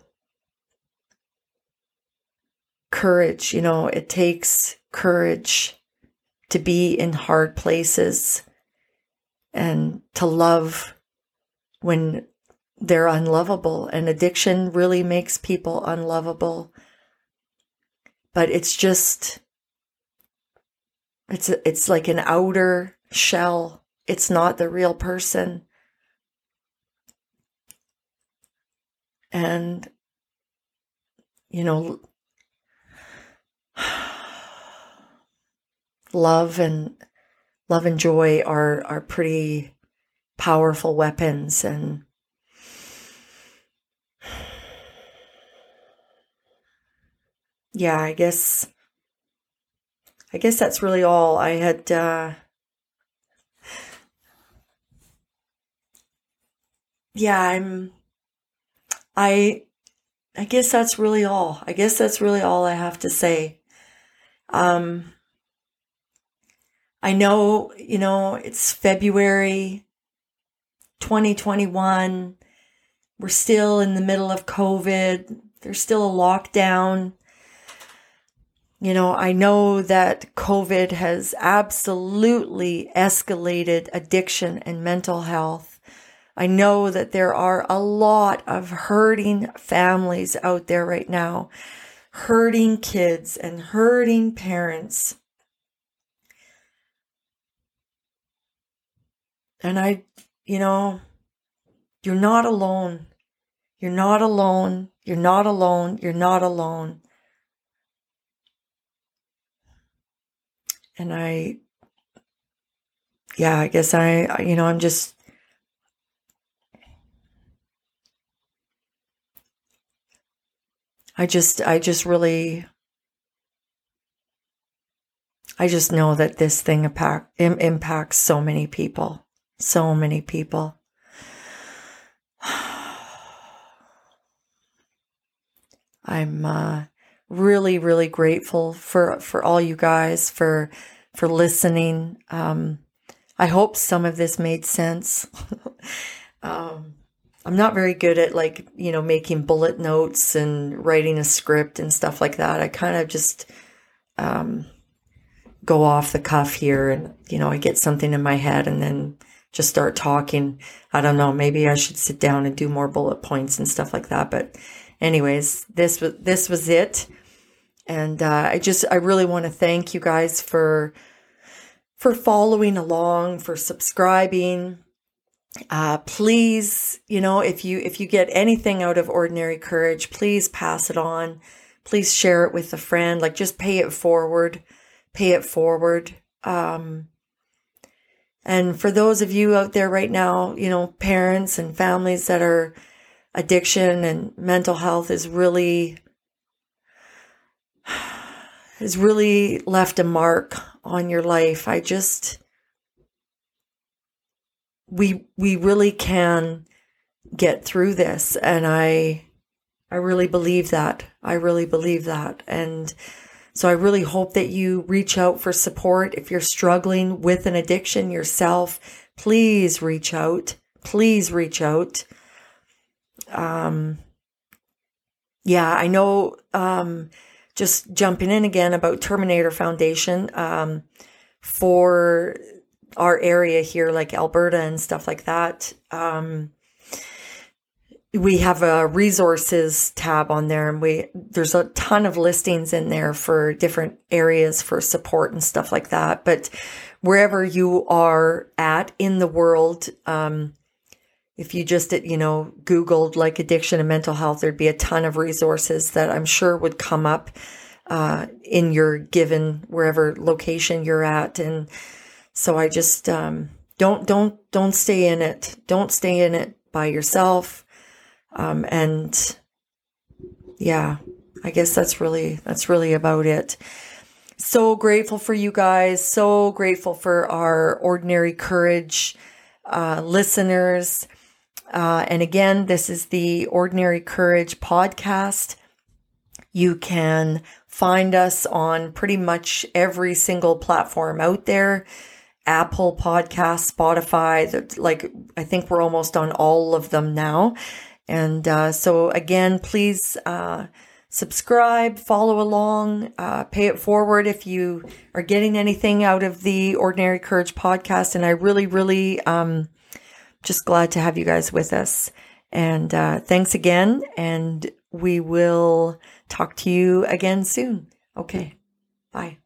courage. You know, it takes courage to be in hard places and to love when they're unlovable. And addiction really makes people unlovable. But it's just, it's, it's like an outer shell. It's not the real person. And, you know, love and love and joy are are pretty powerful weapons and yeah i guess i guess that's really all i had uh yeah i'm i i guess that's really all i guess that's really all i have to say um I know, you know, it's February 2021. We're still in the middle of COVID. There's still a lockdown. You know, I know that COVID has absolutely escalated addiction and mental health. I know that there are a lot of hurting families out there right now, hurting kids and hurting parents. And I, you know, you're not alone. You're not alone. You're not alone. You're not alone. And I, yeah, I guess I, you know, I'm just, I just, I just really, I just know that this thing impact, impacts so many people. So many people. I'm uh, really, really grateful for for all you guys for for listening. Um, I hope some of this made sense. um, I'm not very good at like you know making bullet notes and writing a script and stuff like that. I kind of just um, go off the cuff here, and you know I get something in my head, and then just start talking. I don't know. Maybe I should sit down and do more bullet points and stuff like that. But anyways, this was, this was it. And, uh, I just, I really want to thank you guys for, for following along, for subscribing. Uh, please, you know, if you, if you get anything out of ordinary courage, please pass it on. Please share it with a friend. Like just pay it forward, pay it forward. Um, and for those of you out there right now, you know, parents and families that are addiction and mental health is really has really left a mark on your life. I just we we really can get through this and I I really believe that. I really believe that. And so I really hope that you reach out for support. If you're struggling with an addiction yourself, please reach out. Please reach out. Um, yeah, I know, um, just jumping in again about Terminator Foundation, um, for our area here, like Alberta and stuff like that. Um, we have a resources tab on there and we there's a ton of listings in there for different areas for support and stuff like that but wherever you are at in the world um, if you just you know googled like addiction and mental health there'd be a ton of resources that i'm sure would come up uh, in your given wherever location you're at and so i just um, don't don't don't stay in it don't stay in it by yourself um, and yeah, I guess that's really, that's really about it. So grateful for you guys. So grateful for our ordinary courage, uh, listeners. Uh, and again, this is the Ordinary Courage podcast. You can find us on pretty much every single platform out there. Apple Podcast, Spotify, like I think we're almost on all of them now. And uh, so, again, please uh, subscribe, follow along, uh, pay it forward if you are getting anything out of the Ordinary Courage podcast. And I really, really, um, just glad to have you guys with us. And uh, thanks again. And we will talk to you again soon. Okay. Bye.